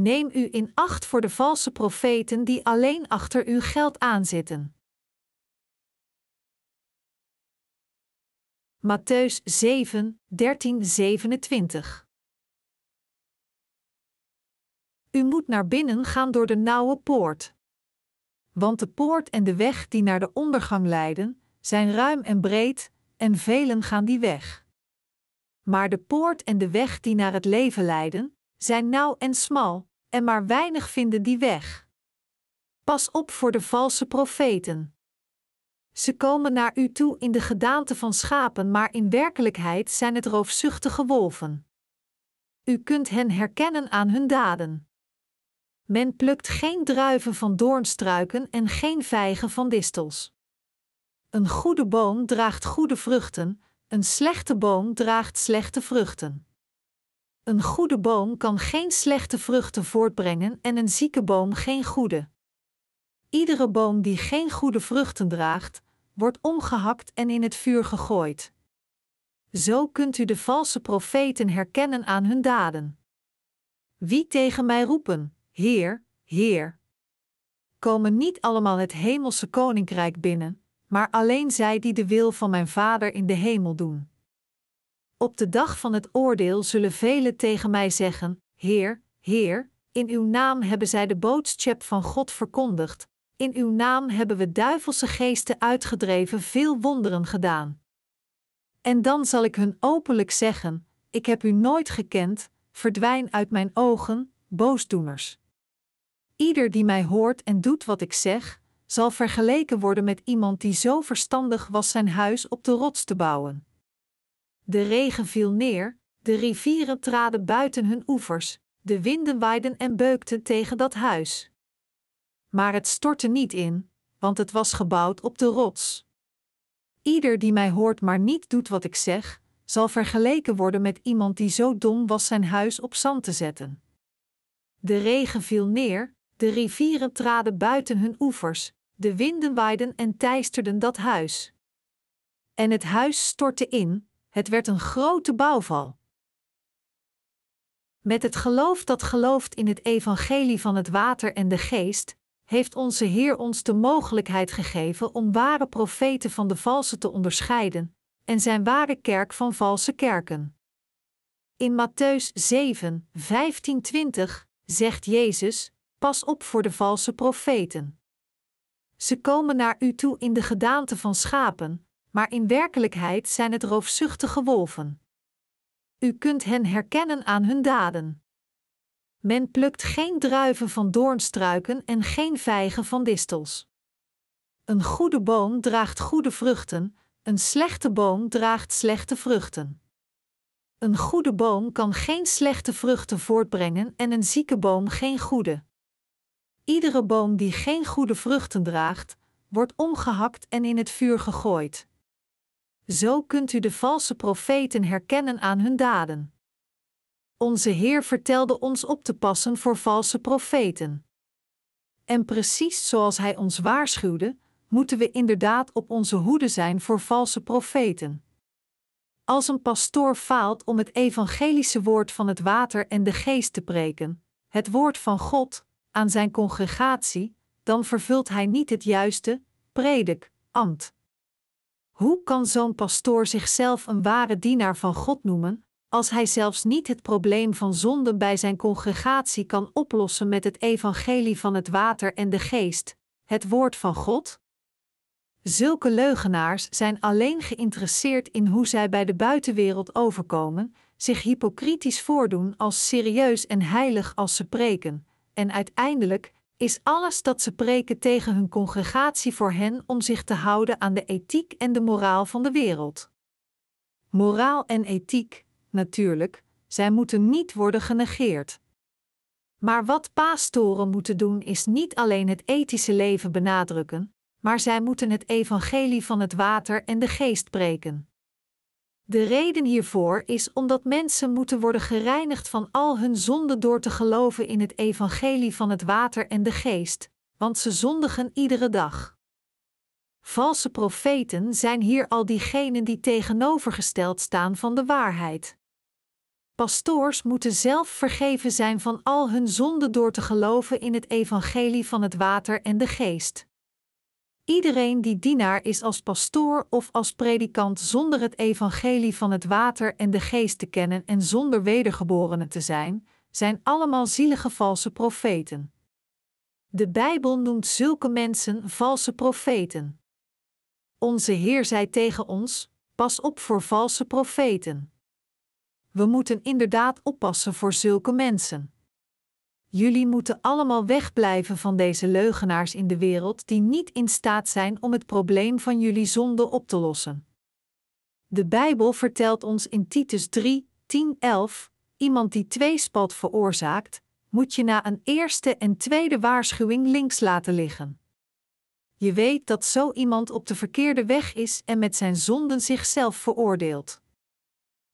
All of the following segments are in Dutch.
Neem u in acht voor de valse profeten die alleen achter uw geld aanzitten. Matthäus 7, 13, 27 U moet naar binnen gaan door de nauwe poort. Want de poort en de weg die naar de ondergang leiden, zijn ruim en breed, en velen gaan die weg. Maar de poort en de weg die naar het leven leiden, zijn nauw en smal, en maar weinig vinden die weg. Pas op voor de valse profeten. Ze komen naar u toe in de gedaante van schapen, maar in werkelijkheid zijn het roofzuchtige wolven. U kunt hen herkennen aan hun daden. Men plukt geen druiven van doornstruiken en geen vijgen van distels. Een goede boom draagt goede vruchten, een slechte boom draagt slechte vruchten. Een goede boom kan geen slechte vruchten voortbrengen en een zieke boom geen goede. Iedere boom die geen goede vruchten draagt, wordt omgehakt en in het vuur gegooid. Zo kunt u de valse profeten herkennen aan hun daden. Wie tegen mij roepen, Heer, Heer, komen niet allemaal het hemelse koninkrijk binnen, maar alleen zij die de wil van mijn Vader in de hemel doen. Op de dag van het oordeel zullen velen tegen mij zeggen: Heer, Heer, in uw naam hebben zij de boodschap van God verkondigd, in uw naam hebben we duivelse geesten uitgedreven, veel wonderen gedaan. En dan zal ik hun openlijk zeggen: Ik heb u nooit gekend, verdwijn uit mijn ogen, boosdoeners. Ieder die mij hoort en doet wat ik zeg, zal vergeleken worden met iemand die zo verstandig was zijn huis op de rots te bouwen. De regen viel neer, de rivieren traden buiten hun oevers, de winden waaiden en beukten tegen dat huis. Maar het stortte niet in, want het was gebouwd op de rots. Ieder die mij hoort maar niet doet wat ik zeg, zal vergeleken worden met iemand die zo dom was zijn huis op zand te zetten. De regen viel neer, de rivieren traden buiten hun oevers, de winden waaiden en teisterden dat huis. En het huis stortte in, het werd een grote bouwval. Met het geloof dat gelooft in het evangelie van het water en de geest, heeft onze Heer ons de mogelijkheid gegeven om ware profeten van de valse te onderscheiden en zijn ware kerk van valse kerken. In Matthäus 7, 15, 20 zegt Jezus: Pas op voor de valse profeten. Ze komen naar u toe in de gedaante van schapen, maar in werkelijkheid zijn het roofzuchtige wolven. U kunt hen herkennen aan hun daden. Men plukt geen druiven van doornstruiken en geen vijgen van distels. Een goede boom draagt goede vruchten, een slechte boom draagt slechte vruchten. Een goede boom kan geen slechte vruchten voortbrengen en een zieke boom geen goede. Iedere boom die geen goede vruchten draagt, wordt omgehakt en in het vuur gegooid. Zo kunt u de valse profeten herkennen aan hun daden. Onze Heer vertelde ons op te passen voor valse profeten. En precies zoals Hij ons waarschuwde, moeten we inderdaad op onze hoede zijn voor valse profeten. Als een pastoor faalt om het evangelische woord van het water en de geest te preken, het woord van God, aan zijn congregatie, dan vervult hij niet het juiste, predik, ambt. Hoe kan zo'n pastoor zichzelf een ware dienaar van God noemen, als hij zelfs niet het probleem van zonde bij zijn congregatie kan oplossen met het evangelie van het water en de geest, het woord van God? Zulke leugenaars zijn alleen geïnteresseerd in hoe zij bij de buitenwereld overkomen, zich hypocrietisch voordoen als serieus en heilig als ze preken, en uiteindelijk is alles dat ze preken tegen hun congregatie voor hen om zich te houden aan de ethiek en de moraal van de wereld. Moraal en ethiek, natuurlijk, zij moeten niet worden genegeerd. Maar wat pastoren moeten doen is niet alleen het ethische leven benadrukken, maar zij moeten het evangelie van het water en de geest preken. De reden hiervoor is omdat mensen moeten worden gereinigd van al hun zonden door te geloven in het evangelie van het water en de geest, want ze zondigen iedere dag. Valse profeten zijn hier al diegenen die tegenovergesteld staan van de waarheid. Pastoors moeten zelf vergeven zijn van al hun zonden door te geloven in het evangelie van het water en de geest. Iedereen die dienaar is als pastoor of als predikant zonder het evangelie van het water en de geest te kennen en zonder wedergeborenen te zijn, zijn allemaal zielige valse profeten. De Bijbel noemt zulke mensen valse profeten. Onze Heer zei tegen ons: Pas op voor valse profeten. We moeten inderdaad oppassen voor zulke mensen. Jullie moeten allemaal wegblijven van deze leugenaars in de wereld die niet in staat zijn om het probleem van jullie zonde op te lossen. De Bijbel vertelt ons in Titus 3, 10, 11: iemand die tweespalt veroorzaakt, moet je na een eerste en tweede waarschuwing links laten liggen. Je weet dat zo iemand op de verkeerde weg is en met zijn zonden zichzelf veroordeelt.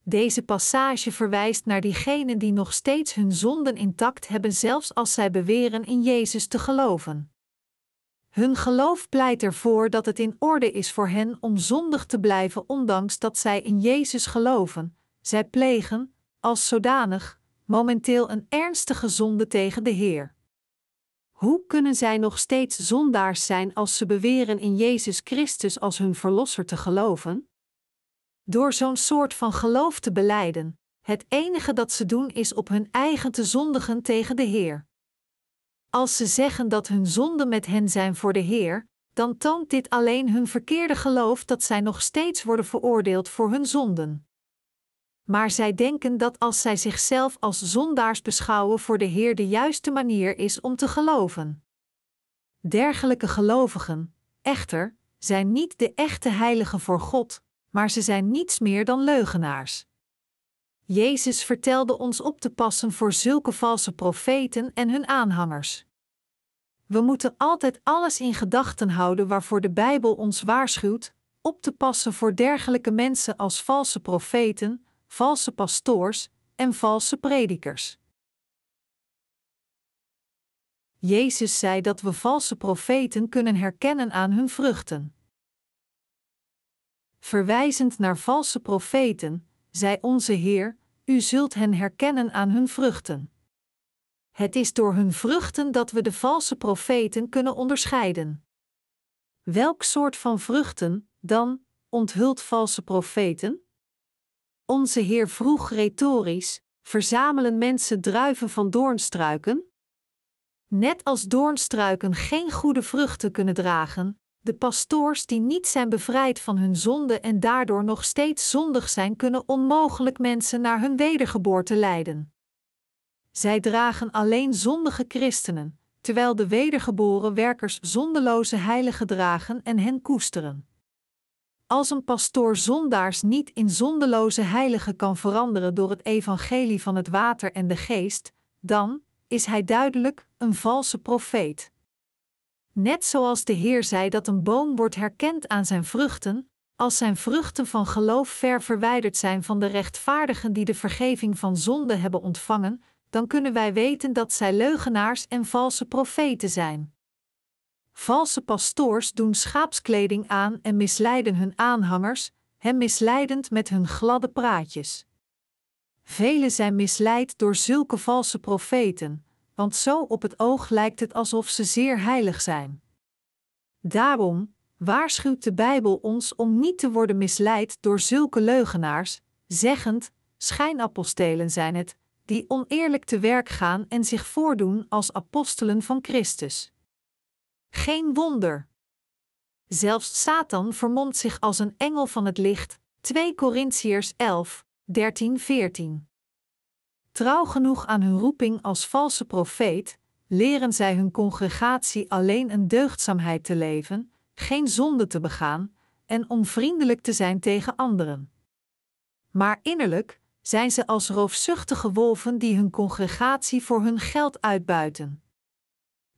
Deze passage verwijst naar diegenen die nog steeds hun zonden intact hebben, zelfs als zij beweren in Jezus te geloven. Hun geloof pleit ervoor dat het in orde is voor hen om zondig te blijven, ondanks dat zij in Jezus geloven. Zij plegen, als zodanig, momenteel een ernstige zonde tegen de Heer. Hoe kunnen zij nog steeds zondaars zijn als ze beweren in Jezus Christus als hun Verlosser te geloven? Door zo'n soort van geloof te beleiden, het enige dat ze doen is op hun eigen te zondigen tegen de Heer. Als ze zeggen dat hun zonden met hen zijn voor de Heer, dan toont dit alleen hun verkeerde geloof dat zij nog steeds worden veroordeeld voor hun zonden. Maar zij denken dat als zij zichzelf als zondaars beschouwen voor de Heer de juiste manier is om te geloven. Dergelijke gelovigen, echter, zijn niet de echte heiligen voor God, maar ze zijn niets meer dan leugenaars. Jezus vertelde ons op te passen voor zulke valse profeten en hun aanhangers. We moeten altijd alles in gedachten houden waarvoor de Bijbel ons waarschuwt, op te passen voor dergelijke mensen als valse profeten, valse pastoors en valse predikers. Jezus zei dat we valse profeten kunnen herkennen aan hun vruchten. Verwijzend naar valse profeten, zei onze Heer: U zult hen herkennen aan hun vruchten. Het is door hun vruchten dat we de valse profeten kunnen onderscheiden. Welk soort van vruchten, dan, onthult valse profeten? Onze Heer vroeg retorisch: Verzamelen mensen druiven van doornstruiken? Net als doornstruiken geen goede vruchten kunnen dragen, de pastoors die niet zijn bevrijd van hun zonde en daardoor nog steeds zondig zijn, kunnen onmogelijk mensen naar hun wedergeboorte leiden. Zij dragen alleen zondige christenen, terwijl de wedergeboren werkers zondeloze heiligen dragen en hen koesteren. Als een pastoor zondaars niet in zondeloze heiligen kan veranderen door het evangelie van het water en de geest, dan is hij duidelijk een valse profeet. Net zoals de Heer zei dat een boom wordt herkend aan zijn vruchten, als zijn vruchten van geloof ver verwijderd zijn van de rechtvaardigen die de vergeving van zonde hebben ontvangen, dan kunnen wij weten dat zij leugenaars en valse profeten zijn. Valse pastoors doen schaapskleding aan en misleiden hun aanhangers, hem misleidend met hun gladde praatjes. Velen zijn misleid door zulke valse profeten, want zo op het oog lijkt het alsof ze zeer heilig zijn. Daarom waarschuwt de Bijbel ons om niet te worden misleid door zulke leugenaars, zeggend: schijnapostelen zijn het, die oneerlijk te werk gaan en zich voordoen als apostelen van Christus. Geen wonder. Zelfs Satan vermomt zich als een engel van het licht. 2 Korintiërs 11, 13, 14. Trouw genoeg aan hun roeping als valse profeet, leren zij hun congregatie alleen een deugdzaamheid te leven, geen zonde te begaan en om vriendelijk te zijn tegen anderen. Maar innerlijk zijn ze als roofzuchtige wolven die hun congregatie voor hun geld uitbuiten.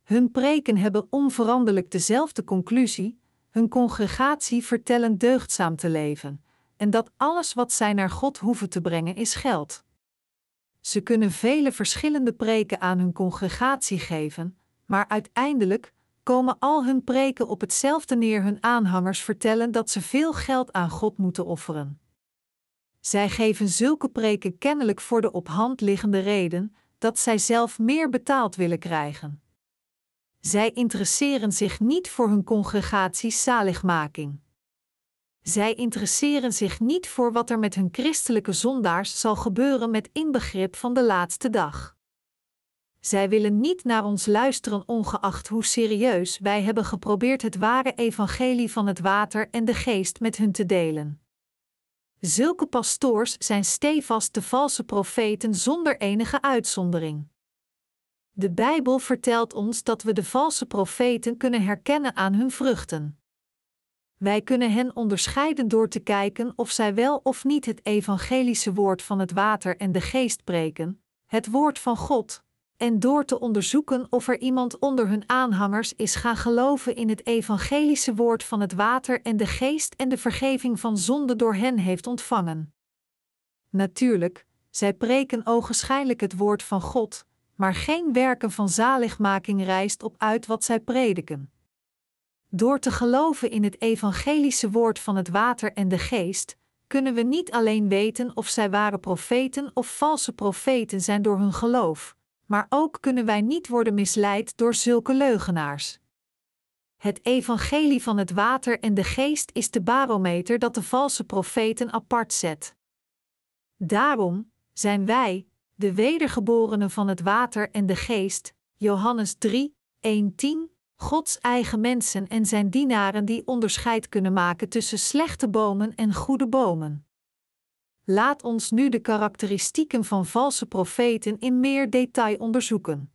Hun preken hebben onveranderlijk dezelfde conclusie: hun congregatie vertellen deugdzaam te leven, en dat alles wat zij naar God hoeven te brengen is geld. Ze kunnen vele verschillende preken aan hun congregatie geven, maar uiteindelijk komen al hun preken op hetzelfde neer: hun aanhangers vertellen dat ze veel geld aan God moeten offeren. Zij geven zulke preken kennelijk voor de op hand liggende reden dat zij zelf meer betaald willen krijgen. Zij interesseren zich niet voor hun congregaties zaligmaking. Zij interesseren zich niet voor wat er met hun christelijke zondaars zal gebeuren met inbegrip van de laatste dag. Zij willen niet naar ons luisteren, ongeacht hoe serieus wij hebben geprobeerd het ware evangelie van het water en de geest met hun te delen. Zulke pastoors zijn stevast de valse profeten zonder enige uitzondering. De Bijbel vertelt ons dat we de valse profeten kunnen herkennen aan hun vruchten. Wij kunnen hen onderscheiden door te kijken of zij wel of niet het evangelische woord van het water en de geest preken, het woord van God, en door te onderzoeken of er iemand onder hun aanhangers is gaan geloven in het evangelische woord van het water en de geest en de vergeving van zonde door hen heeft ontvangen. Natuurlijk, zij preken ogenschijnlijk het woord van God, maar geen werken van zaligmaking rijst op uit wat zij prediken. Door te geloven in het evangelische woord van het water en de geest, kunnen we niet alleen weten of zij ware profeten of valse profeten zijn door hun geloof, maar ook kunnen wij niet worden misleid door zulke leugenaars. Het evangelie van het water en de geest is de barometer dat de valse profeten apart zet. Daarom zijn wij, de wedergeborenen van het water en de geest, Johannes 3, 1-10, Gods eigen mensen en zijn dienaren die onderscheid kunnen maken tussen slechte bomen en goede bomen. Laat ons nu de karakteristieken van valse profeten in meer detail onderzoeken.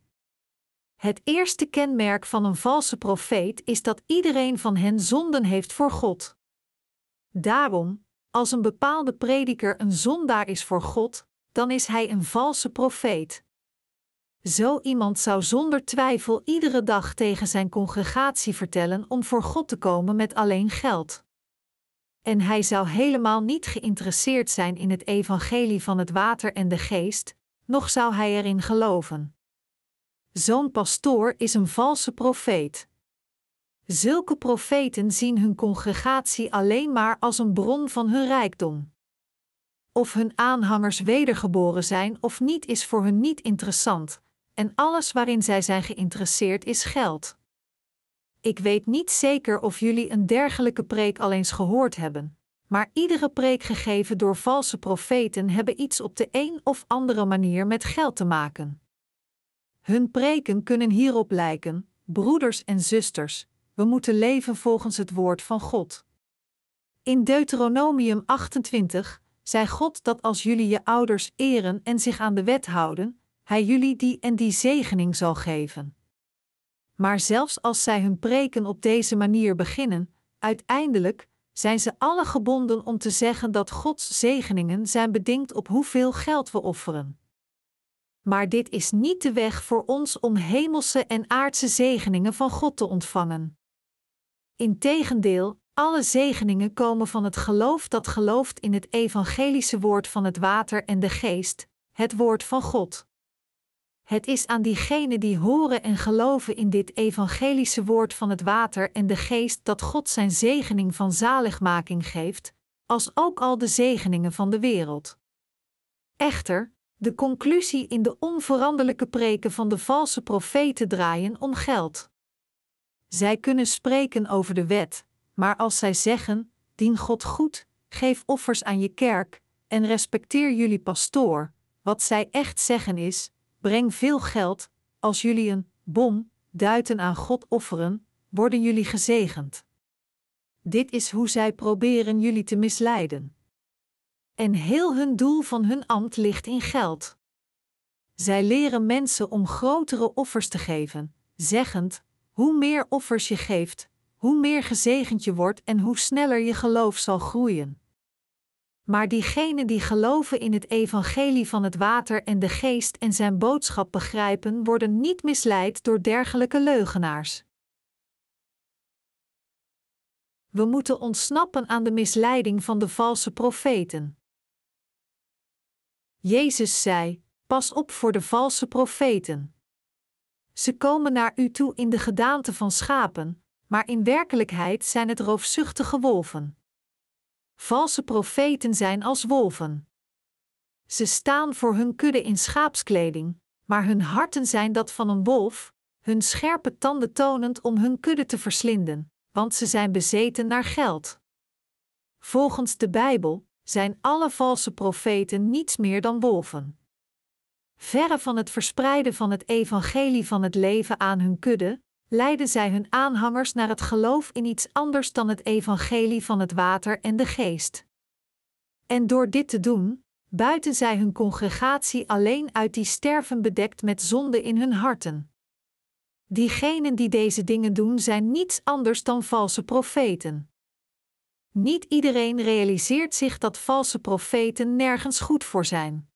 Het eerste kenmerk van een valse profeet is dat iedereen van hen zonden heeft voor God. Daarom, als een bepaalde prediker een zondaar is voor God, dan is hij een valse profeet. Zo iemand zou zonder twijfel iedere dag tegen zijn congregatie vertellen om voor God te komen met alleen geld. En hij zou helemaal niet geïnteresseerd zijn in het evangelie van het water en de geest, noch zou hij erin geloven. Zo'n pastoor is een valse profeet. Zulke profeten zien hun congregatie alleen maar als een bron van hun rijkdom. Of hun aanhangers wedergeboren zijn of niet is voor hun niet interessant, en alles waarin zij zijn geïnteresseerd is geld. Ik weet niet zeker of jullie een dergelijke preek al eens gehoord hebben, maar iedere preek gegeven door valse profeten hebben iets op de een of andere manier met geld te maken. Hun preken kunnen hierop lijken: broeders en zusters, we moeten leven volgens het woord van God. In Deuteronomium 28 zei God dat als jullie je ouders eren en zich aan de wet houden, Hij jullie die en die zegening zal geven maar zelfs als zij hun preken op deze manier beginnen, uiteindelijk zijn ze alle gebonden om te zeggen dat Gods zegeningen zijn bedingt op hoeveel geld we offeren. Maar dit is niet de weg voor ons om hemelse en aardse zegeningen van God te ontvangen. Integendeel, alle zegeningen komen van het geloof dat gelooft in het evangelische woord van het water en de geest, het woord van God. Het is aan diegenen die horen en geloven in dit evangelische woord van het water en de geest dat God zijn zegening van zaligmaking geeft, als ook al de zegeningen van de wereld. Echter, de conclusie in de onveranderlijke preken van de valse profeten draaien om geld. Zij kunnen spreken over de wet, maar als zij zeggen: Dien God goed, geef offers aan je kerk en respecteer jullie pastoor, wat zij echt zeggen is: breng veel geld, als jullie een bom, duiten aan God offeren, worden jullie gezegend. Dit is hoe zij proberen jullie te misleiden. En heel hun doel van hun ambt ligt in geld. Zij leren mensen om grotere offers te geven, zeggend: hoe meer offers je geeft, hoe meer gezegend je wordt en hoe sneller je geloof zal groeien. Maar diegenen die geloven in het evangelie van het water en de geest en zijn boodschap begrijpen, worden niet misleid door dergelijke leugenaars. We moeten ontsnappen aan de misleiding van de valse profeten. Jezus zei: Pas op voor de valse profeten. Ze komen naar u toe in de gedaante van schapen, maar in werkelijkheid zijn het roofzuchtige wolven. Valse profeten zijn als wolven. Ze staan voor hun kudde in schaapskleding, maar hun harten zijn dat van een wolf, hun scherpe tanden tonend om hun kudde te verslinden, want ze zijn bezeten naar geld. Volgens de Bijbel zijn alle valse profeten niets meer dan wolven. Verre van het verspreiden van het evangelie van het leven aan hun kudde, leiden zij hun aanhangers naar het geloof in iets anders dan het evangelie van het water en de geest. En door dit te doen, buiten zij hun congregatie alleen uit die sterven bedekt met zonde in hun harten. Diegenen die deze dingen doen zijn niets anders dan valse profeten. Niet iedereen realiseert zich dat valse profeten nergens goed voor zijn.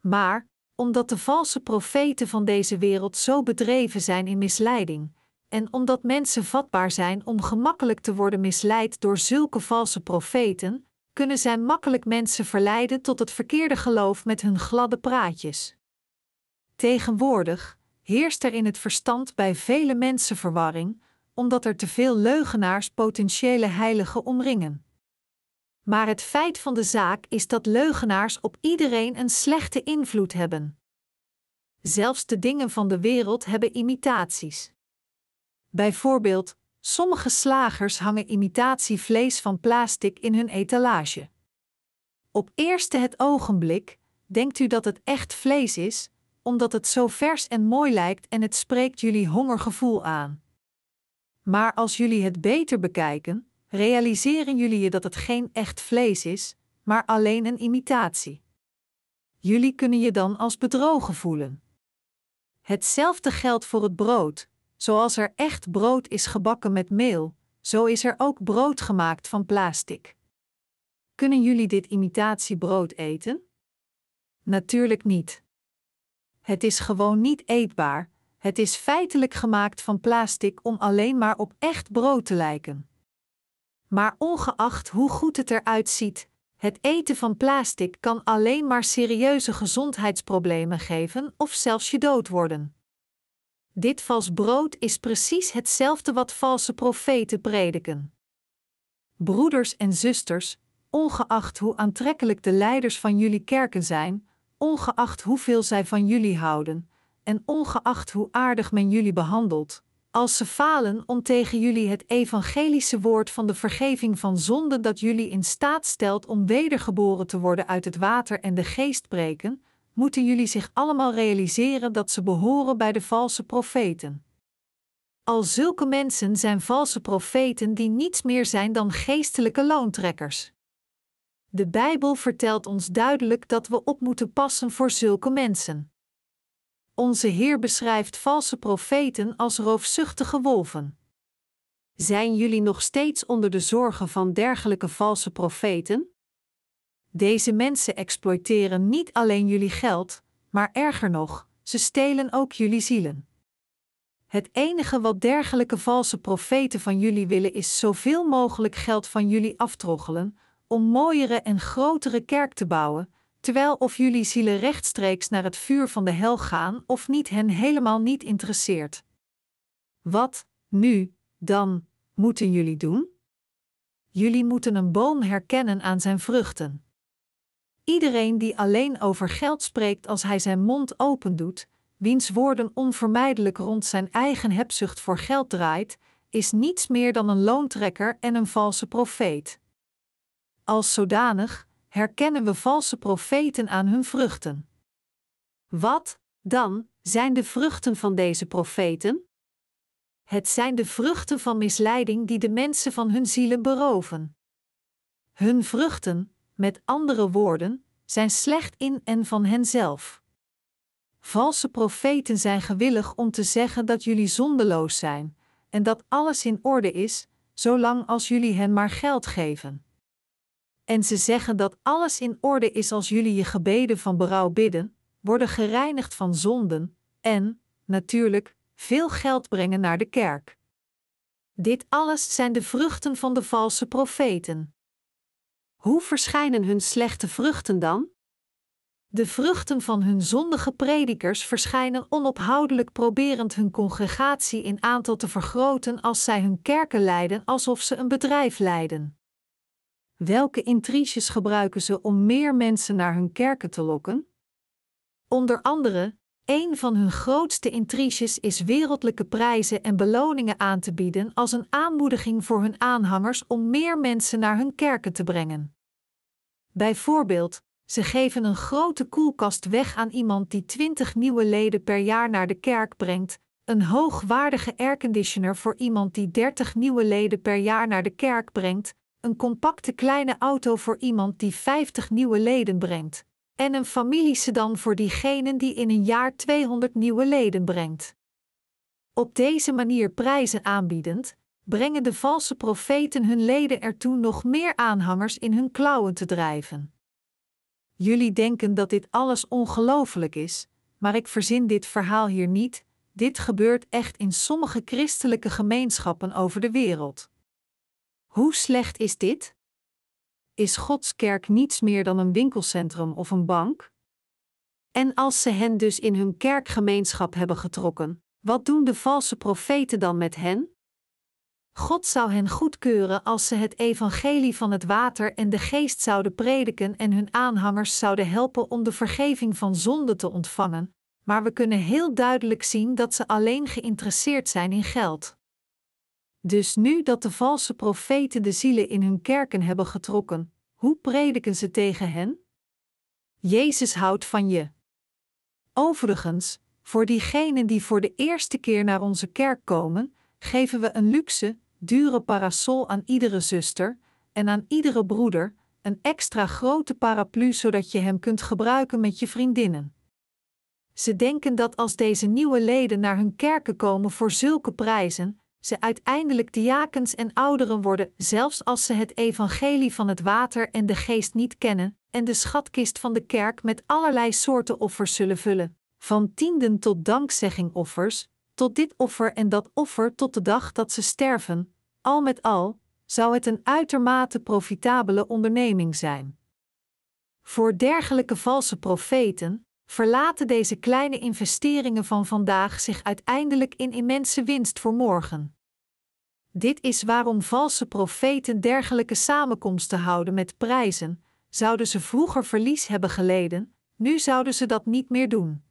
Maar, omdat de valse profeten van deze wereld zo bedreven zijn in misleiding, en omdat mensen vatbaar zijn om gemakkelijk te worden misleid door zulke valse profeten, kunnen zij makkelijk mensen verleiden tot het verkeerde geloof met hun gladde praatjes. Tegenwoordig heerst er in het verstand bij vele mensen verwarring, omdat er te veel leugenaars potentiële heiligen omringen. Maar het feit van de zaak is dat leugenaars op iedereen een slechte invloed hebben. Zelfs de dingen van de wereld hebben imitaties. Bijvoorbeeld, sommige slagers hangen imitatievlees van plastic in hun etalage. Op eerste het ogenblik denkt u dat het echt vlees is, omdat het zo vers en mooi lijkt en het spreekt jullie hongergevoel aan. Maar als jullie het beter bekijken, realiseren jullie je dat het geen echt vlees is, maar alleen een imitatie. Jullie kunnen je dan als bedrogen voelen. Hetzelfde geldt voor het brood. Zoals er echt brood is gebakken met meel, zo is er ook brood gemaakt van plastic. Kunnen jullie dit imitatiebrood eten? Natuurlijk niet. Het is gewoon niet eetbaar, het is feitelijk gemaakt van plastic om alleen maar op echt brood te lijken. Maar ongeacht hoe goed het eruit ziet, het eten van plastic kan alleen maar serieuze gezondheidsproblemen geven of zelfs je dood worden. Dit vals brood is precies hetzelfde wat valse profeten prediken. Broeders en zusters, ongeacht hoe aantrekkelijk de leiders van jullie kerken zijn, ongeacht hoeveel zij van jullie houden, en ongeacht hoe aardig men jullie behandelt, als ze falen om tegen jullie het evangelische woord van de vergeving van zonde dat jullie in staat stelt om wedergeboren te worden uit het water en de geest breken, moeten jullie zich allemaal realiseren dat ze behoren bij de valse profeten. Al zulke mensen zijn valse profeten die niets meer zijn dan geestelijke loontrekkers. De Bijbel vertelt ons duidelijk dat we op moeten passen voor zulke mensen. Onze Heer beschrijft valse profeten als roofzuchtige wolven. Zijn jullie nog steeds onder de zorgen van dergelijke valse profeten? Deze mensen exploiteren niet alleen jullie geld, maar erger nog, ze stelen ook jullie zielen. Het enige wat dergelijke valse profeten van jullie willen is zoveel mogelijk geld van jullie aftroggelen, om mooiere en grotere kerk te bouwen, terwijl of jullie zielen rechtstreeks naar het vuur van de hel gaan of niet hen helemaal niet interesseert. Wat, nu, dan, moeten jullie doen? Jullie moeten een boom herkennen aan zijn vruchten. Iedereen die alleen over geld spreekt als hij zijn mond opendoet, wiens woorden onvermijdelijk rond zijn eigen hebzucht voor geld draait, is niets meer dan een loontrekker en een valse profeet. Als zodanig herkennen we valse profeten aan hun vruchten. Wat, dan, zijn de vruchten van deze profeten? Het zijn de vruchten van misleiding die de mensen van hun zielen beroven. Hun vruchten, met andere woorden, zijn slecht in en van henzelf. Valse profeten zijn gewillig om te zeggen dat jullie zondeloos zijn en dat alles in orde is, zolang als jullie hen maar geld geven. En ze zeggen dat alles in orde is als jullie je gebeden van berouw bidden, worden gereinigd van zonden en, natuurlijk, veel geld brengen naar de kerk. Dit alles zijn de vruchten van de valse profeten. Hoe verschijnen hun slechte vruchten dan? De vruchten van hun zondige predikers verschijnen onophoudelijk proberend hun congregatie in aantal te vergroten als zij hun kerken leiden alsof ze een bedrijf leiden. Welke intriges gebruiken ze om meer mensen naar hun kerken te lokken? Onder andere, een van hun grootste intriges is wereldlijke prijzen en beloningen aan te bieden als een aanmoediging voor hun aanhangers om meer mensen naar hun kerken te brengen. Bijvoorbeeld, ze geven een grote koelkast weg aan iemand die 20 nieuwe leden per jaar naar de kerk brengt, een hoogwaardige airconditioner voor iemand die 30 nieuwe leden per jaar naar de kerk brengt, een compacte kleine auto voor iemand die 50 nieuwe leden brengt, en een familiesedan voor diegene die in een jaar 200 nieuwe leden brengt. Op deze manier prijzen aanbiedend, brengen de valse profeten hun leden ertoe nog meer aanhangers in hun klauwen te drijven. Jullie denken dat dit alles ongelooflijk is, maar ik verzin dit verhaal hier niet, dit gebeurt echt in sommige christelijke gemeenschappen over de wereld. Hoe slecht is dit? Is Gods kerk niets meer dan een winkelcentrum of een bank? En als ze hen dus in hun kerkgemeenschap hebben getrokken, wat doen de valse profeten dan met hen? God zou hen goedkeuren als ze het evangelie van het water en de geest zouden prediken en hun aanhangers zouden helpen om de vergeving van zonde te ontvangen, maar we kunnen heel duidelijk zien dat ze alleen geïnteresseerd zijn in geld. Dus nu dat de valse profeten de zielen in hun kerken hebben getrokken, hoe prediken ze tegen hen? Jezus houdt van je. Overigens, voor diegenen die voor de eerste keer naar onze kerk komen, geven we een luxe, dure parasol aan iedere zuster en aan iedere broeder, een extra grote paraplu zodat je hem kunt gebruiken met je vriendinnen. Ze denken dat als deze nieuwe leden naar hun kerken komen voor zulke prijzen, ze uiteindelijk diakens en ouderen worden, zelfs als ze het evangelie van het water en de geest niet kennen, en de schatkist van de kerk met allerlei soorten offers zullen vullen, van tienden tot dankzeggingoffers, tot dit offer en dat offer tot de dag dat ze sterven, al met al, zou het een uitermate profitabele onderneming zijn. Voor dergelijke valse profeten verlaten deze kleine investeringen van vandaag zich uiteindelijk in immense winst voor morgen. Dit is waarom valse profeten dergelijke samenkomsten houden met prijzen. Zouden ze vroeger verlies hebben geleden, nu zouden ze dat niet meer doen.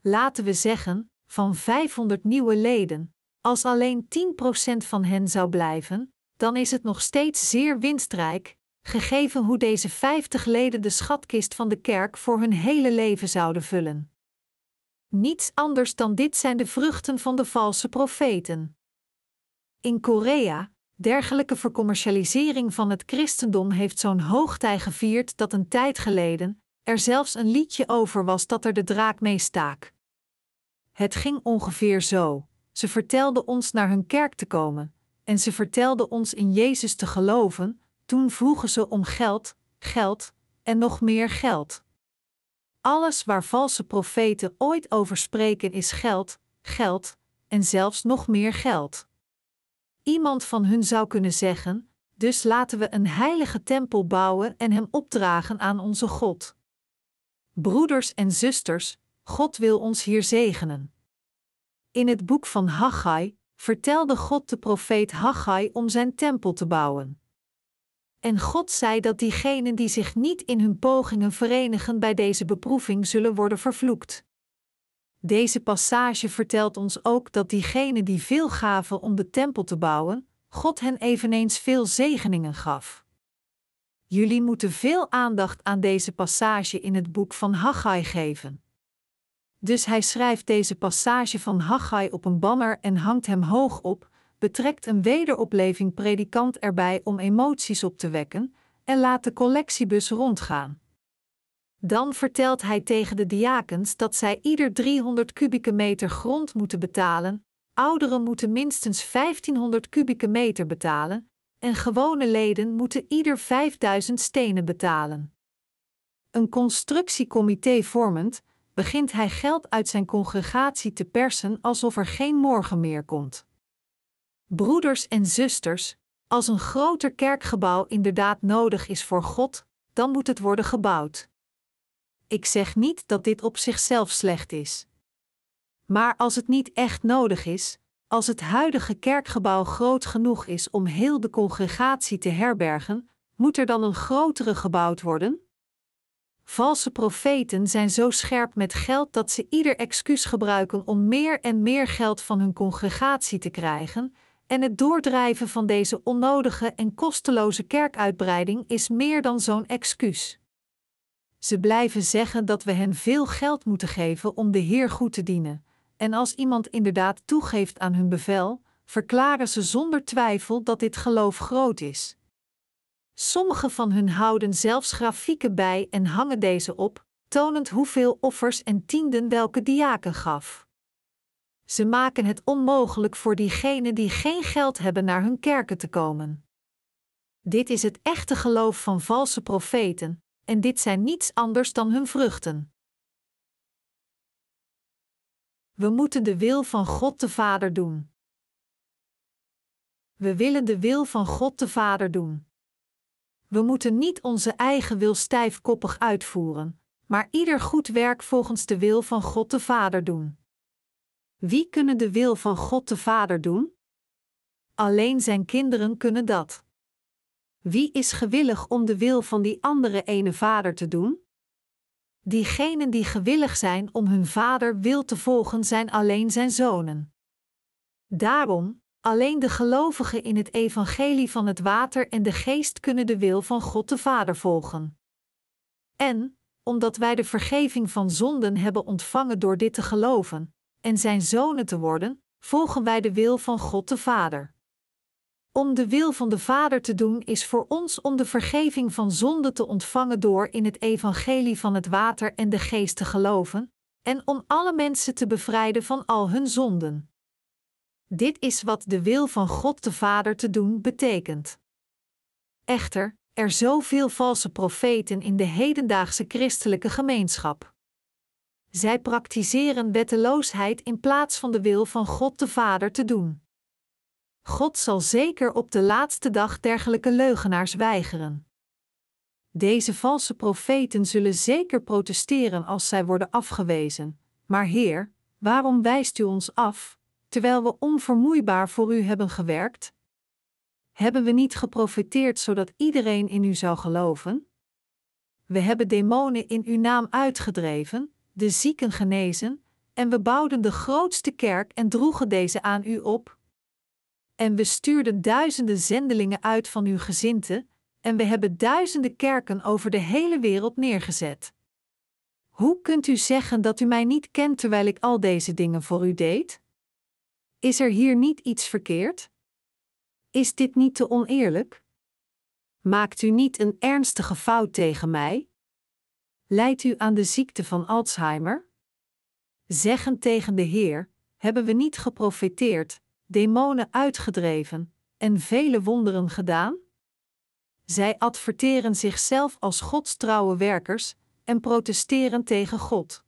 Laten we zeggen, van 500 nieuwe leden, als alleen 10% van hen zou blijven, dan is het nog steeds zeer winstrijk, gegeven hoe deze 50 leden de schatkist van de kerk voor hun hele leven zouden vullen. Niets anders dan dit zijn de vruchten van de valse profeten. In Korea, dergelijke vercommercialisering van het christendom heeft zo'n hoogtij gevierd dat een tijd geleden er zelfs een liedje over was dat er de draak mee staak. Het ging ongeveer zo. Ze vertelden ons naar hun kerk te komen, en ze vertelden ons in Jezus te geloven, toen vroegen ze om geld, geld en nog meer geld. Alles waar valse profeten ooit over spreken is geld, geld en zelfs nog meer geld. Iemand van hun zou kunnen zeggen: Dus laten we een heilige tempel bouwen en hem opdragen aan onze God. Broeders en zusters, God wil ons hier zegenen. In het boek van Haggai vertelde God de profeet Haggai om zijn tempel te bouwen. En God zei dat diegenen die zich niet in hun pogingen verenigen bij deze beproeving zullen worden vervloekt. Deze passage vertelt ons ook dat diegenen die veel gaven om de tempel te bouwen, God hen eveneens veel zegeningen gaf. Jullie moeten veel aandacht aan deze passage in het boek van Haggai geven. Dus hij schrijft deze passage van Haggai op een banner en hangt hem hoog op, betrekt een wederopleving predikant erbij om emoties op te wekken, en laat de collectiebus rondgaan. Dan vertelt hij tegen de diakens dat zij ieder 300 kubieke meter grond moeten betalen, ouderen moeten minstens 1500 kubieke meter betalen, en gewone leden moeten ieder 5000 stenen betalen. Een constructiecomité vormend, begint hij geld uit zijn congregatie te persen alsof er geen morgen meer komt. Broeders en zusters, als een groter kerkgebouw inderdaad nodig is voor God, dan moet het worden gebouwd. Ik zeg niet dat dit op zichzelf slecht is. Maar als het niet echt nodig is, als het huidige kerkgebouw groot genoeg is om heel de congregatie te herbergen, Moet er dan een grotere gebouwd worden? Valse profeten zijn zo scherp met geld dat ze ieder excuus gebruiken om meer en meer geld van hun congregatie te krijgen, en het doordrijven van deze onnodige en kosteloze kerkuitbreiding is meer dan zo'n excuus. Ze blijven zeggen dat we hen veel geld moeten geven om de Heer goed te dienen, en als iemand inderdaad toegeeft aan hun bevel, verklaren ze zonder twijfel dat dit geloof groot is. Sommige van hun houden zelfs grafieken bij en hangen deze op, tonend hoeveel offers en tienden welke diaken gaf. Ze maken het onmogelijk voor diegenen die geen geld hebben naar hun kerken te komen. Dit is het echte geloof van valse profeten, en dit zijn niets anders dan hun vruchten. We moeten de wil van God de Vader doen. We willen de wil van God de Vader doen. We moeten niet onze eigen wil stijfkoppig uitvoeren, maar ieder goed werk volgens de wil van God de Vader doen. Wie kunnen de wil van God de Vader doen? Alleen zijn kinderen kunnen dat. Wie is gewillig om de wil van die andere ene vader te doen? Diegenen die gewillig zijn om hun vader wil te volgen zijn alleen zijn zonen. Daarom, alleen de gelovigen in het evangelie van het water en de geest kunnen de wil van God de Vader volgen. En, omdat wij de vergeving van zonden hebben ontvangen door dit te geloven, en zijn zonen te worden, volgen wij de wil van God de Vader. Om de wil van de Vader te doen is voor ons om de vergeving van zonde te ontvangen door in het evangelie van het water en de geest te geloven, en om alle mensen te bevrijden van al hun zonden. Dit is wat de wil van God de Vader te doen betekent. Echter, er zoveel valse profeten in de hedendaagse christelijke gemeenschap. Zij praktiseren wetteloosheid in plaats van de wil van God de Vader te doen. God zal zeker op de laatste dag dergelijke leugenaars weigeren. Deze valse profeten zullen zeker protesteren als zij worden afgewezen. Maar Heer, waarom wijst u ons af, terwijl we onvermoeibaar voor u hebben gewerkt? Hebben we niet geprofiteerd zodat iedereen in u zou geloven? We hebben demonen in uw naam uitgedreven, de zieken genezen, en we bouwden de grootste kerk en droegen deze aan u op, en we stuurden duizenden zendelingen uit van uw gezinte, en we hebben duizenden kerken over de hele wereld neergezet. Hoe kunt u zeggen dat u mij niet kent terwijl ik al deze dingen voor u deed? Is er hier niet iets verkeerd? Is dit niet te oneerlijk? Maakt u niet een ernstige fout tegen mij? Leidt u aan de ziekte van Alzheimer? Zeggen tegen de Heer: Hebben we niet geprofeteerd, demonen uitgedreven en vele wonderen gedaan? Zij adverteren zichzelf als Gods trouwe werkers en protesteren tegen God.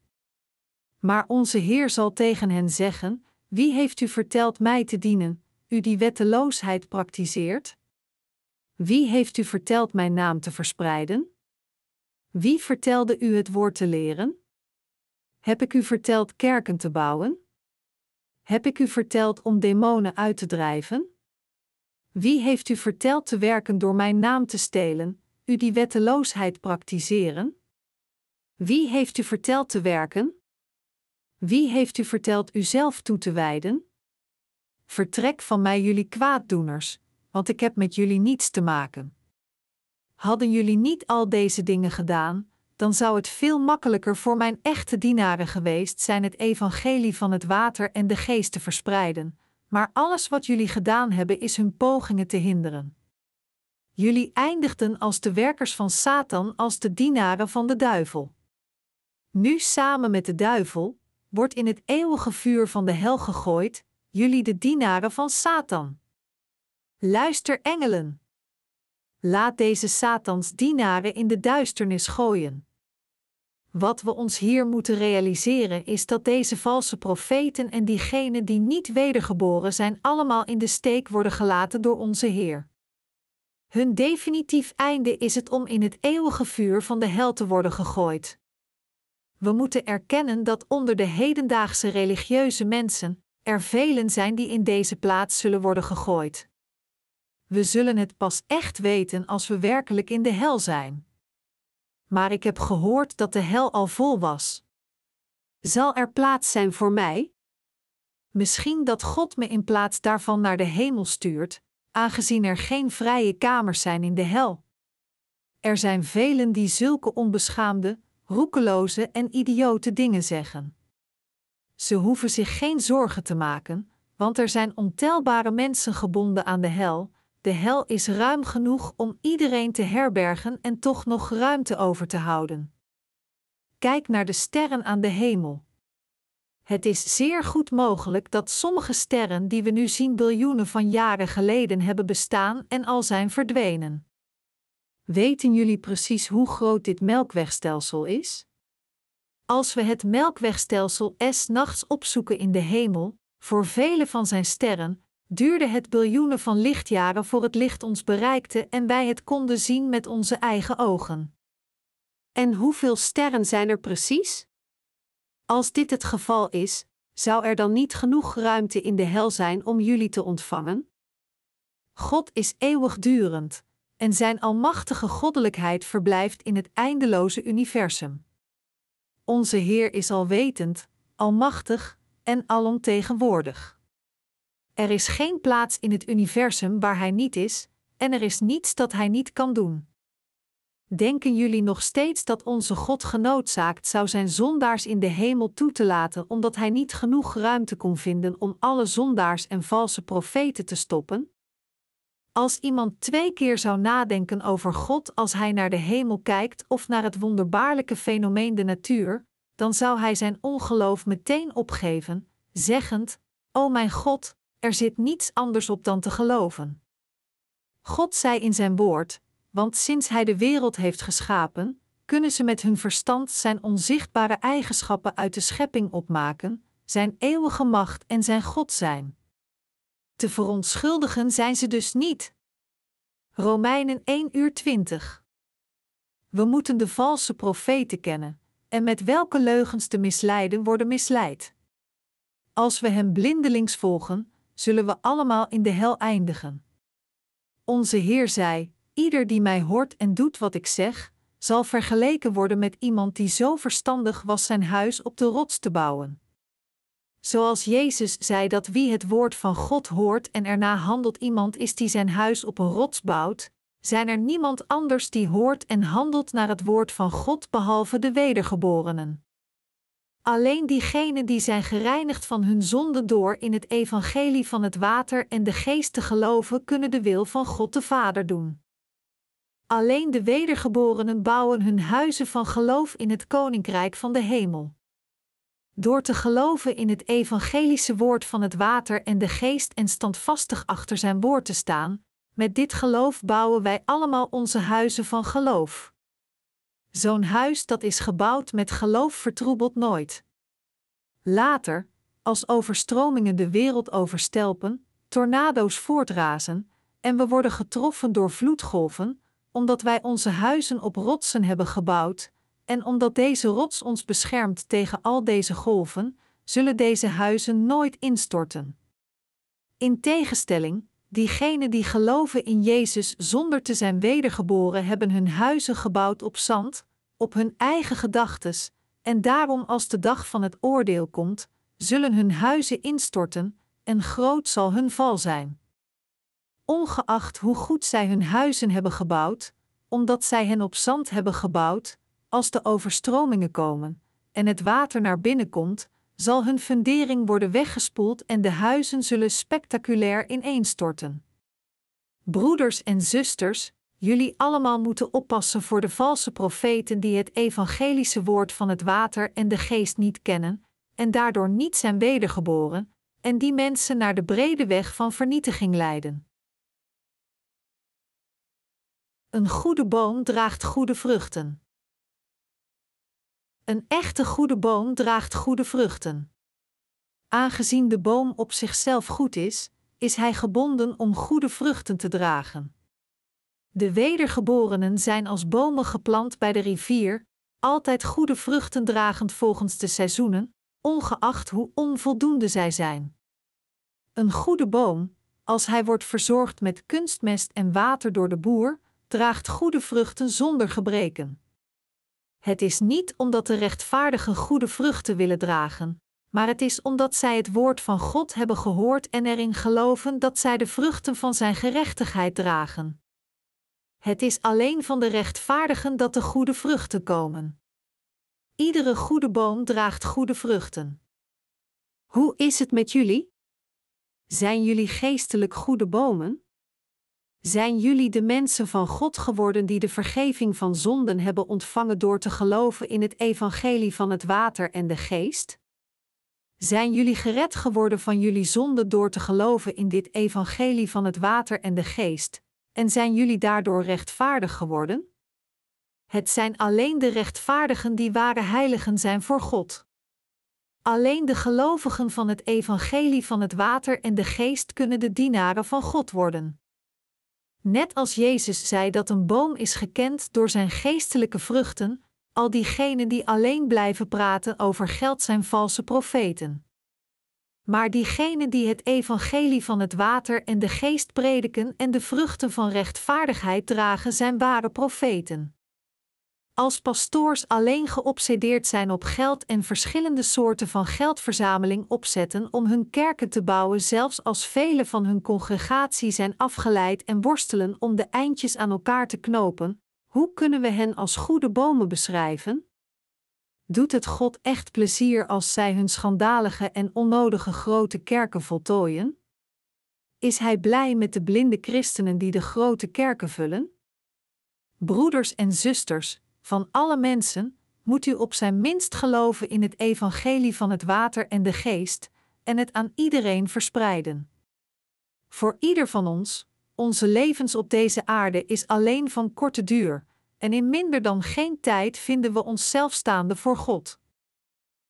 Maar onze Heer zal tegen hen zeggen: Wie heeft u verteld mij te dienen, u die wetteloosheid praktiseert? Wie heeft u verteld mijn naam te verspreiden? Wie vertelde u het woord te leren? Heb ik u verteld kerken te bouwen? Heb ik u verteld om demonen uit te drijven? Wie heeft u verteld te werken door mijn naam te stelen, u die wetteloosheid praktiseren? Wie heeft u verteld te werken? Wie heeft u verteld uzelf toe te wijden? Vertrek van mij jullie kwaaddoeners, want ik heb met jullie niets te maken. Hadden jullie niet al deze dingen gedaan, dan zou het veel makkelijker voor mijn echte dienaren geweest zijn het evangelie van het water en de geest te verspreiden, maar alles wat jullie gedaan hebben is hun pogingen te hinderen. Jullie eindigden als de werkers van Satan, als de dienaren van de duivel. Nu samen met de duivel wordt in het eeuwige vuur van de hel gegooid, jullie de dienaren van Satan. Luister engelen. Laat deze Satans dienaren in de duisternis gooien. Wat we ons hier moeten realiseren is dat deze valse profeten en diegenen die niet wedergeboren zijn, allemaal in de steek worden gelaten door onze Heer. Hun definitief einde is het om in het eeuwige vuur van de hel te worden gegooid. We moeten erkennen dat onder de hedendaagse religieuze mensen er velen zijn die in deze plaats zullen worden gegooid. We zullen het pas echt weten als we werkelijk in de hel zijn. Maar ik heb gehoord dat de hel al vol was. Zal er plaats zijn voor mij? Misschien dat God me in plaats daarvan naar de hemel stuurt, aangezien er geen vrije kamers zijn in de hel. Er zijn velen die zulke onbeschaamde, roekeloze en idiote dingen zeggen. Ze hoeven zich geen zorgen te maken, want er zijn ontelbare mensen gebonden aan de hel. De hel is ruim genoeg om iedereen te herbergen en toch nog ruimte over te houden. Kijk naar de sterren aan de hemel. Het is zeer goed mogelijk dat sommige sterren die we nu zien biljoenen van jaren geleden hebben bestaan en al zijn verdwenen. Weten jullie precies hoe groot dit melkwegstelsel is? Als we het melkwegstelsel S nachts opzoeken in de hemel, voor vele van zijn sterren, duurde het biljoenen van lichtjaren voor het licht ons bereikte en wij het konden zien met onze eigen ogen. En hoeveel sterren zijn er precies? Als dit het geval is, zou er dan niet genoeg ruimte in de hel zijn om jullie te ontvangen? God is eeuwigdurend, en zijn almachtige goddelijkheid verblijft in het eindeloze universum. Onze Heer is alwetend, almachtig en alomtegenwoordig. Er is geen plaats in het universum waar Hij niet is, en er is niets dat Hij niet kan doen. Denken jullie nog steeds dat onze God genoodzaakt zou zijn zondaars in de hemel toe te laten omdat Hij niet genoeg ruimte kon vinden om alle zondaars en valse profeten te stoppen? Als iemand twee keer zou nadenken over God als hij naar de hemel kijkt of naar het wonderbaarlijke fenomeen de natuur, dan zou hij zijn ongeloof meteen opgeven, zeggend: O mijn God, er zit niets anders op dan te geloven. God zei in zijn woord: Want sinds hij de wereld heeft geschapen, kunnen ze met hun verstand zijn onzichtbare eigenschappen uit de schepping opmaken, zijn eeuwige macht en zijn God zijn. Te verontschuldigen zijn ze dus niet. Romeinen 1 uur 20. We moeten de valse profeten kennen, en met welke leugens te misleiden worden misleid. Als we hem blindelings volgen, zullen we allemaal in de hel eindigen. Onze Heer zei: Ieder die mij hoort en doet wat ik zeg, zal vergeleken worden met iemand die zo verstandig was zijn huis op de rots te bouwen. Zoals Jezus zei dat wie het woord van God hoort en erna handelt iemand is die zijn huis op een rots bouwt, zijn er niemand anders die hoort en handelt naar het woord van God behalve de wedergeborenen. Alleen diegenen die zijn gereinigd van hun zonde door in het evangelie van het water en de geest te geloven, kunnen de wil van God de Vader doen. Alleen de wedergeborenen bouwen hun huizen van geloof in het koninkrijk van de hemel. Door te geloven in het evangelische woord van het water en de geest en standvastig achter zijn woord te staan, met dit geloof bouwen wij allemaal onze huizen van geloof. Zo'n huis dat is gebouwd met geloof vertroebelt nooit. Later, als overstromingen de wereld overstelpen, tornado's voortrazen en we worden getroffen door vloedgolven, omdat wij onze huizen op rotsen hebben gebouwd, en omdat deze rots ons beschermt tegen al deze golven, zullen deze huizen nooit instorten. In tegenstelling, diegenen die geloven in Jezus zonder te zijn wedergeboren hebben hun huizen gebouwd op zand, op hun eigen gedachtes, en daarom als de dag van het oordeel komt, zullen hun huizen instorten, en groot zal hun val zijn. Ongeacht hoe goed zij hun huizen hebben gebouwd, omdat zij hen op zand hebben gebouwd, als de overstromingen komen en het water naar binnen komt, zal hun fundering worden weggespoeld en de huizen zullen spectaculair ineenstorten. Broeders en zusters, jullie allemaal moeten oppassen voor de valse profeten die het evangelische woord van het water en de geest niet kennen en daardoor niet zijn wedergeboren, en die mensen naar de brede weg van vernietiging leiden. Een goede boom draagt goede vruchten. Een echte goede boom draagt goede vruchten. Aangezien de boom op zichzelf goed is, is hij gebonden om goede vruchten te dragen. De wedergeborenen zijn als bomen geplant bij de rivier, altijd goede vruchten dragend volgens de seizoenen, ongeacht hoe onvoldoende zij zijn. Een goede boom, als hij wordt verzorgd met kunstmest en water door de boer, draagt goede vruchten zonder gebreken. Het is niet omdat de rechtvaardigen goede vruchten willen dragen, maar het is omdat zij het woord van God hebben gehoord en erin geloven dat zij de vruchten van zijn gerechtigheid dragen. Het is alleen van de rechtvaardigen dat de goede vruchten komen. Iedere goede boom draagt goede vruchten. Hoe is het met jullie? Zijn jullie geestelijk goede bomen? Zijn jullie de mensen van God geworden die de vergeving van zonden hebben ontvangen door te geloven in het evangelie van het water en de geest? Zijn jullie gered geworden van jullie zonden door te geloven in dit evangelie van het water en de geest, en zijn jullie daardoor rechtvaardig geworden? Het zijn alleen de rechtvaardigen die ware heiligen zijn voor God. Alleen de gelovigen van het evangelie van het water en de geest kunnen de dienaren van God worden. Net als Jezus zei dat een boom is gekend door zijn geestelijke vruchten, al diegenen die alleen blijven praten over geld zijn valse profeten. Maar diegenen die het evangelie van het water en de geest prediken en de vruchten van rechtvaardigheid dragen, zijn ware profeten. Als pastoors alleen geobsedeerd zijn op geld en verschillende soorten van geldverzameling opzetten om hun kerken te bouwen, zelfs als vele van hun congregatie zijn afgeleid en worstelen om de eindjes aan elkaar te knopen, hoe kunnen we hen als goede bomen beschrijven? Doet het God echt plezier als zij hun schandalige en onnodige grote kerken voltooien? Is Hij blij met de blinde christenen die de grote kerken vullen? Broeders en zusters, van alle mensen, moet u op zijn minst geloven in het evangelie van het water en de geest, en het aan iedereen verspreiden. Voor ieder van ons, onze levens op deze aarde is alleen van korte duur, en in minder dan geen tijd vinden we onszelf staande voor God.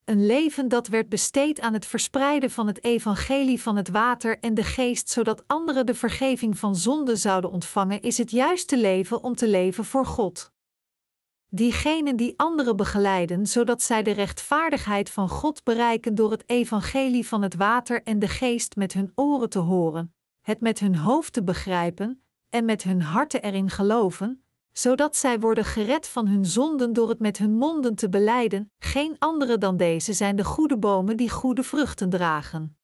Een leven dat werd besteed aan het verspreiden van het evangelie van het water en de geest, zodat anderen de vergeving van zonde zouden ontvangen, is het juiste leven om te leven voor God. Diegenen die anderen begeleiden, zodat zij de rechtvaardigheid van God bereiken door het evangelie van het water en de geest met hun oren te horen, het met hun hoofd te begrijpen en met hun harten erin geloven, zodat zij worden gered van hun zonden door het met hun monden te beleiden, geen andere dan deze zijn de goede bomen die goede vruchten dragen.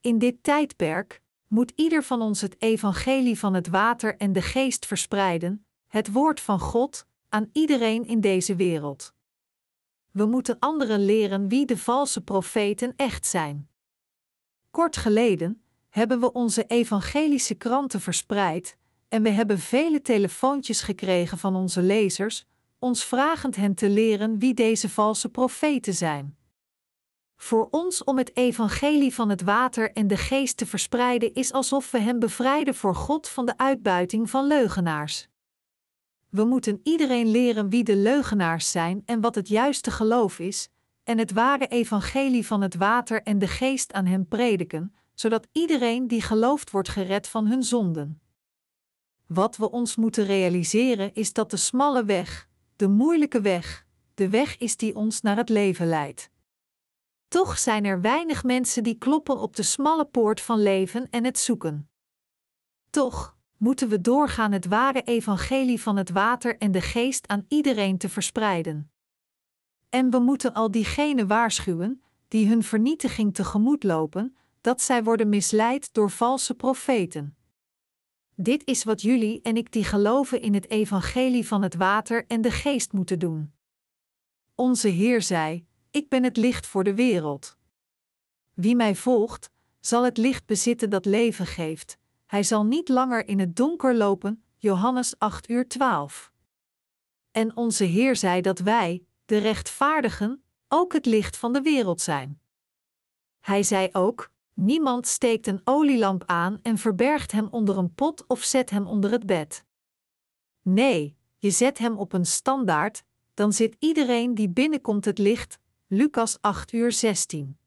In dit tijdperk moet ieder van ons het evangelie van het water en de geest verspreiden, het woord van God, aan iedereen in deze wereld. We moeten anderen leren wie de valse profeten echt zijn. Kort geleden hebben we onze evangelische kranten verspreid en we hebben vele telefoontjes gekregen van onze lezers, ons vragend hen te leren wie deze valse profeten zijn. Voor ons om het evangelie van het water en de geest te verspreiden is alsof we hem bevrijden voor God van de uitbuiting van leugenaars. We moeten iedereen leren wie de leugenaars zijn en wat het juiste geloof is, en het ware evangelie van het water en de geest aan hen prediken, zodat iedereen die gelooft wordt gered van hun zonden. Wat we ons moeten realiseren is dat de smalle weg, de moeilijke weg, de weg is die ons naar het leven leidt. Toch zijn er weinig mensen die kloppen op de smalle poort van leven en het zoeken. Toch moeten we doorgaan het ware evangelie van het water en de geest aan iedereen te verspreiden. En we moeten al diegenen waarschuwen die hun vernietiging tegemoet lopen, dat zij worden misleid door valse profeten. Dit is wat jullie en ik die geloven in het evangelie van het water en de geest moeten doen. Onze Heer zei: Ik ben het licht voor de wereld. Wie mij volgt, zal het licht bezitten dat leven geeft. Hij zal niet langer in het donker lopen. Johannes 8 uur 12. En onze Heer zei dat wij, de rechtvaardigen, ook het licht van de wereld zijn. Hij zei ook: Niemand steekt een olielamp aan en verbergt hem onder een pot of zet hem onder het bed. Nee, je zet hem op een standaard, dan zit iedereen die binnenkomt het licht. Lucas 8 uur 16.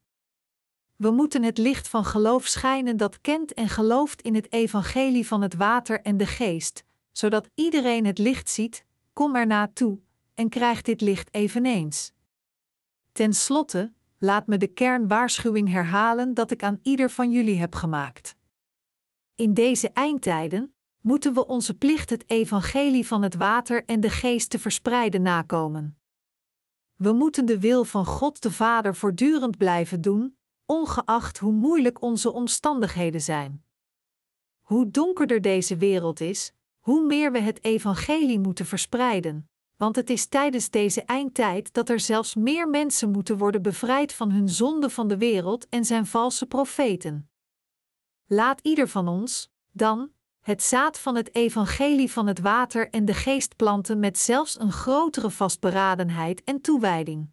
We moeten het licht van geloof schijnen dat kent en gelooft in het evangelie van het water en de geest, zodat iedereen het licht ziet, kom er naartoe en krijgt dit licht eveneens. Ten slotte, laat me de kernwaarschuwing herhalen dat ik aan ieder van jullie heb gemaakt. In deze eindtijden moeten we onze plicht het evangelie van het water en de geest te verspreiden nakomen. We moeten de wil van God de Vader voortdurend blijven doen, ongeacht hoe moeilijk onze omstandigheden zijn. Hoe donkerder deze wereld is, hoe meer we het evangelie moeten verspreiden, want het is tijdens deze eindtijd dat er zelfs meer mensen moeten worden bevrijd van hun zonde van de wereld en zijn valse profeten. Laat ieder van ons, dan, het zaad van het evangelie van het water en de geest planten met zelfs een grotere vastberadenheid en toewijding.